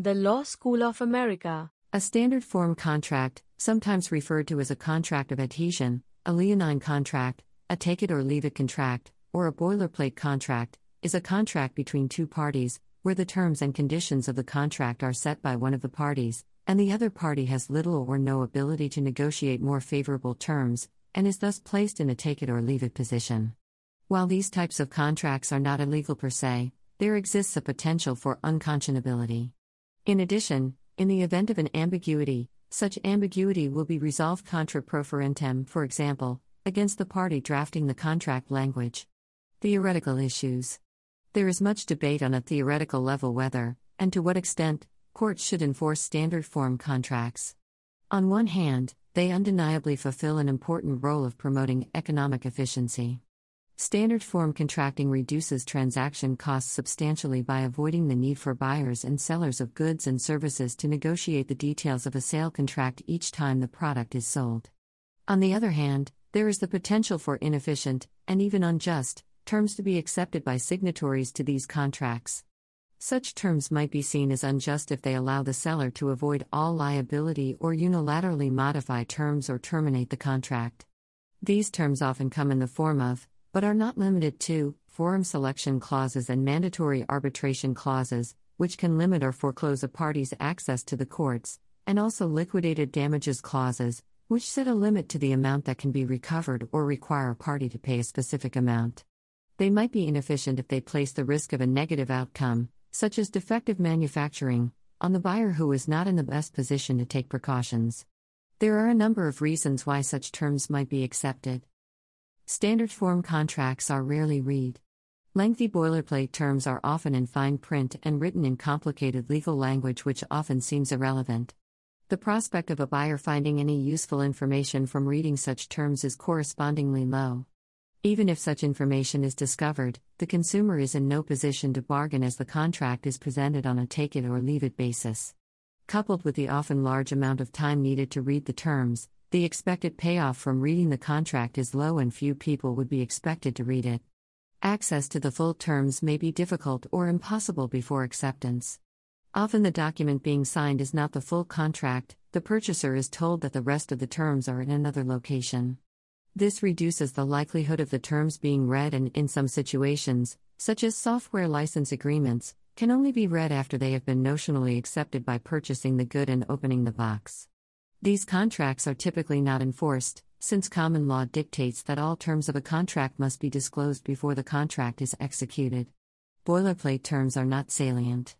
The Law School of America. A standard form contract, sometimes referred to as a contract of adhesion, a leonine contract, a take it or leave it contract, or a boilerplate contract, is a contract between two parties, where the terms and conditions of the contract are set by one of the parties, and the other party has little or no ability to negotiate more favorable terms, and is thus placed in a take it or leave it position. While these types of contracts are not illegal per se, there exists a potential for unconscionability. In addition, in the event of an ambiguity, such ambiguity will be resolved contra proferentem, for example, against the party drafting the contract language. Theoretical issues. There is much debate on a theoretical level whether, and to what extent, courts should enforce standard form contracts. On one hand, they undeniably fulfill an important role of promoting economic efficiency. Standard form contracting reduces transaction costs substantially by avoiding the need for buyers and sellers of goods and services to negotiate the details of a sale contract each time the product is sold. On the other hand, there is the potential for inefficient, and even unjust, terms to be accepted by signatories to these contracts. Such terms might be seen as unjust if they allow the seller to avoid all liability or unilaterally modify terms or terminate the contract. These terms often come in the form of but are not limited to, forum selection clauses and mandatory arbitration clauses, which can limit or foreclose a party's access to the courts, and also liquidated damages clauses, which set a limit to the amount that can be recovered or require a party to pay a specific amount. They might be inefficient if they place the risk of a negative outcome, such as defective manufacturing, on the buyer who is not in the best position to take precautions. There are a number of reasons why such terms might be accepted. Standard form contracts are rarely read. Lengthy boilerplate terms are often in fine print and written in complicated legal language, which often seems irrelevant. The prospect of a buyer finding any useful information from reading such terms is correspondingly low. Even if such information is discovered, the consumer is in no position to bargain as the contract is presented on a take it or leave it basis. Coupled with the often large amount of time needed to read the terms, the expected payoff from reading the contract is low and few people would be expected to read it. Access to the full terms may be difficult or impossible before acceptance. Often the document being signed is not the full contract, the purchaser is told that the rest of the terms are in another location. This reduces the likelihood of the terms being read, and in some situations, such as software license agreements, can only be read after they have been notionally accepted by purchasing the good and opening the box. These contracts are typically not enforced, since common law dictates that all terms of a contract must be disclosed before the contract is executed. Boilerplate terms are not salient.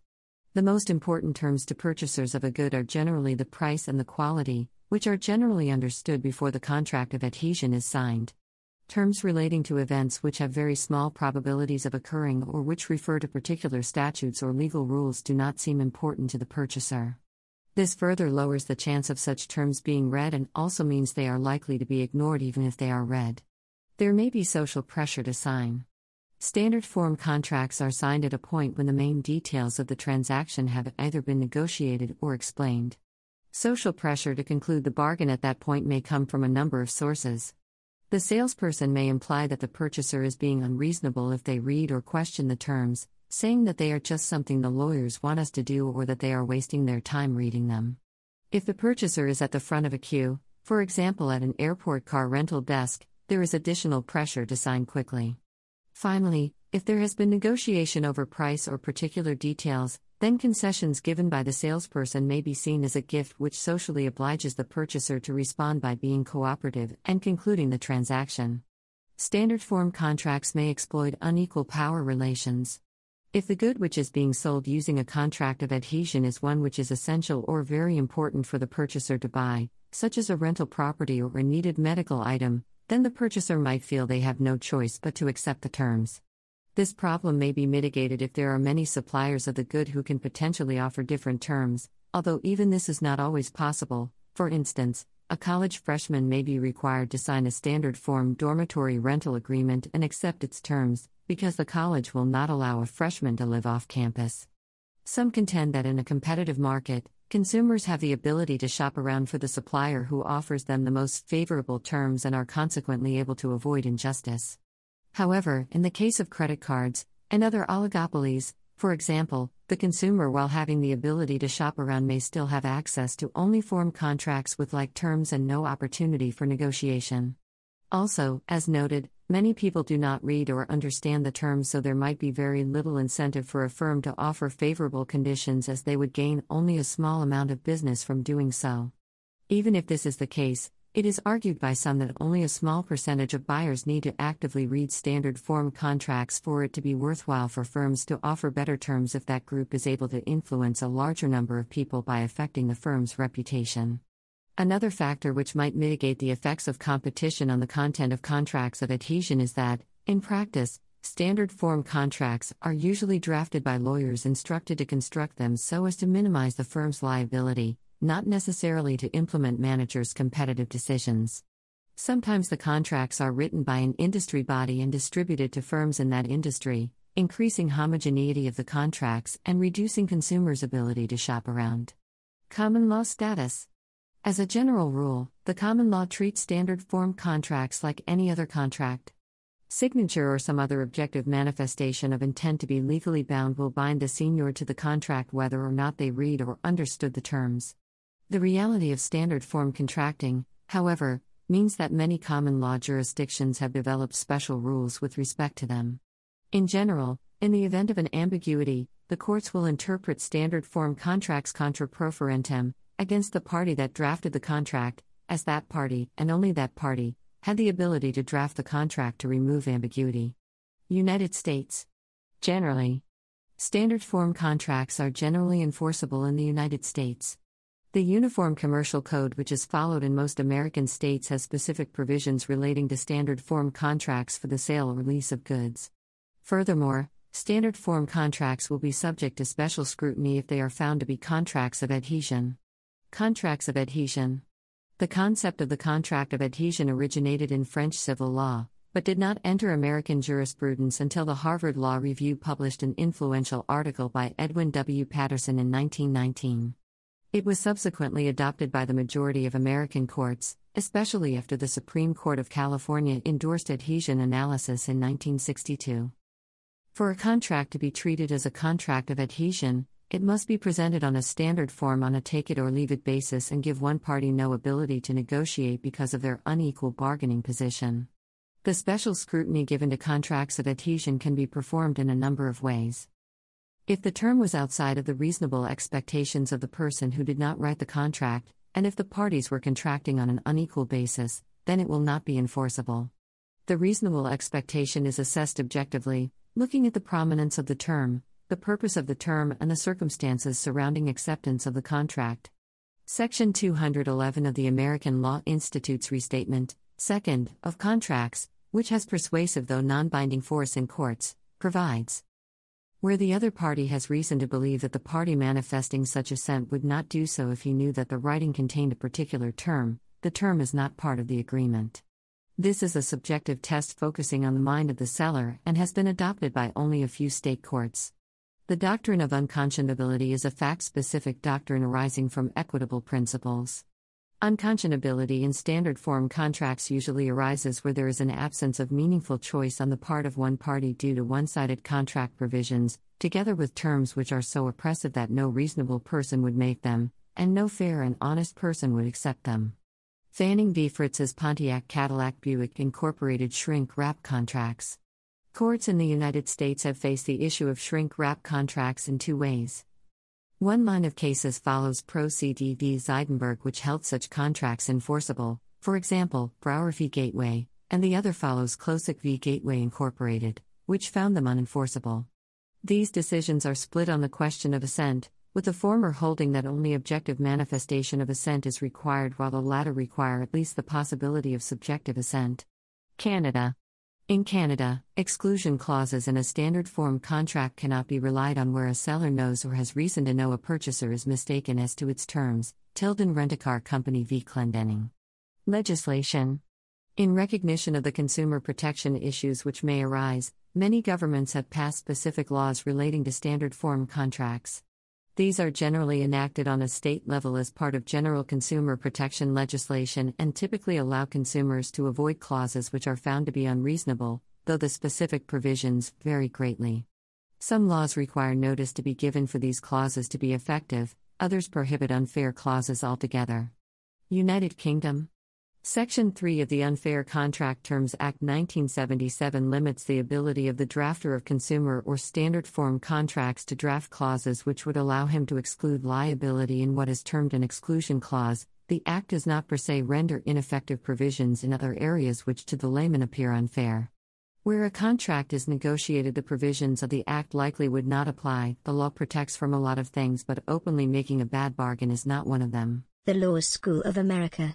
The most important terms to purchasers of a good are generally the price and the quality, which are generally understood before the contract of adhesion is signed. Terms relating to events which have very small probabilities of occurring or which refer to particular statutes or legal rules do not seem important to the purchaser. This further lowers the chance of such terms being read and also means they are likely to be ignored even if they are read. There may be social pressure to sign. Standard form contracts are signed at a point when the main details of the transaction have either been negotiated or explained. Social pressure to conclude the bargain at that point may come from a number of sources. The salesperson may imply that the purchaser is being unreasonable if they read or question the terms, saying that they are just something the lawyers want us to do or that they are wasting their time reading them. If the purchaser is at the front of a queue, for example at an airport car rental desk, there is additional pressure to sign quickly. Finally, if there has been negotiation over price or particular details, then concessions given by the salesperson may be seen as a gift which socially obliges the purchaser to respond by being cooperative and concluding the transaction. Standard form contracts may exploit unequal power relations. If the good which is being sold using a contract of adhesion is one which is essential or very important for the purchaser to buy, such as a rental property or a needed medical item, then the purchaser might feel they have no choice but to accept the terms. This problem may be mitigated if there are many suppliers of the good who can potentially offer different terms, although even this is not always possible. For instance, a college freshman may be required to sign a standard form dormitory rental agreement and accept its terms, because the college will not allow a freshman to live off campus. Some contend that in a competitive market, consumers have the ability to shop around for the supplier who offers them the most favorable terms and are consequently able to avoid injustice. However, in the case of credit cards and other oligopolies, for example, the consumer, while having the ability to shop around, may still have access to only form contracts with like terms and no opportunity for negotiation. Also, as noted, many people do not read or understand the terms, so there might be very little incentive for a firm to offer favorable conditions as they would gain only a small amount of business from doing so. Even if this is the case, it is argued by some that only a small percentage of buyers need to actively read standard form contracts for it to be worthwhile for firms to offer better terms if that group is able to influence a larger number of people by affecting the firm's reputation. Another factor which might mitigate the effects of competition on the content of contracts of adhesion is that, in practice, standard form contracts are usually drafted by lawyers instructed to construct them so as to minimize the firm's liability, not necessarily to implement managers' competitive decisions. Sometimes the contracts are written by an industry body and distributed to firms in that industry, increasing homogeneity of the contracts and reducing consumers' ability to shop around. Common law status As a general rule, the common law treats standard form contracts like any other contract. Signature or some other objective manifestation of intent to be legally bound will bind the senior to the contract whether or not they read or understood the terms. The reality of standard form contracting, however, means that many common law jurisdictions have developed special rules with respect to them. In general, in the event of an ambiguity, the courts will interpret standard form contracts contra proferentem against the party that drafted the contract, as that party, and only that party, had the ability to draft the contract to remove ambiguity. United States. Generally, standard form contracts are generally enforceable in the United States. The Uniform Commercial Code, which is followed in most American states, has specific provisions relating to standard form contracts for the sale or lease of goods. Furthermore, standard form contracts will be subject to special scrutiny if they are found to be contracts of adhesion. Contracts of adhesion. The concept of the contract of adhesion originated in French civil law, but did not enter American jurisprudence until the Harvard Law Review published an influential article by Edwin W. Patterson in 1919. It was subsequently adopted by the majority of American courts, especially after the Supreme Court of California endorsed adhesion analysis in 1962. For a contract to be treated as a contract of adhesion, it must be presented on a standard form on a take it or leave it basis and give one party no ability to negotiate because of their unequal bargaining position. The special scrutiny given to contracts of adhesion can be performed in a number of ways. If the term was outside of the reasonable expectations of the person who did not write the contract, and if the parties were contracting on an unequal basis, then it will not be enforceable. The reasonable expectation is assessed objectively, looking at the prominence of the term, the purpose of the term, and the circumstances surrounding acceptance of the contract. Section 211 of the American Law Institute's Restatement, second, of Contracts, which has persuasive though non binding force in courts, provides where the other party has reason to believe that the party manifesting such assent would not do so if he knew that the writing contained a particular term, the term is not part of the agreement. This is a subjective test focusing on the mind of the seller and has been adopted by only a few state courts. The doctrine of unconscionability is a fact specific doctrine arising from equitable principles. Unconscionability in standard form contracts usually arises where there is an absence of meaningful choice on the part of one party due to one sided contract provisions, together with terms which are so oppressive that no reasonable person would make them, and no fair and honest person would accept them. Fanning v. Fritz's Pontiac Cadillac Buick Incorporated shrink wrap contracts. Courts in the United States have faced the issue of shrink wrap contracts in two ways. One line of cases follows ProCD v. Zeidenberg, which held such contracts enforceable, for example, Brower v. Gateway, and the other follows Klocek v. Gateway Incorporated, which found them unenforceable. These decisions are split on the question of assent, with the former holding that only objective manifestation of assent is required while the latter require at least the possibility of subjective assent. Canada In Canada, exclusion clauses in a standard form contract cannot be relied on where a seller knows or has reason to know a purchaser is mistaken as to its terms. Tilden Rent-A-Car Company v. Clendenning. Legislation. In recognition of the consumer protection issues which may arise, many governments have passed specific laws relating to standard form contracts. These are generally enacted on a state level as part of general consumer protection legislation and typically allow consumers to avoid clauses which are found to be unreasonable, though the specific provisions vary greatly. Some laws require notice to be given for these clauses to be effective, others prohibit unfair clauses altogether. United Kingdom Section 3 of the Unfair Contract Terms Act 1977 limits the ability of the drafter of consumer or standard form contracts to draft clauses which would allow him to exclude liability in what is termed an exclusion clause. The Act does not per se render ineffective provisions in other areas which to the layman appear unfair. Where a contract is negotiated, the provisions of the Act likely would not apply. The law protects from a lot of things, but openly making a bad bargain is not one of them. The Law School of America.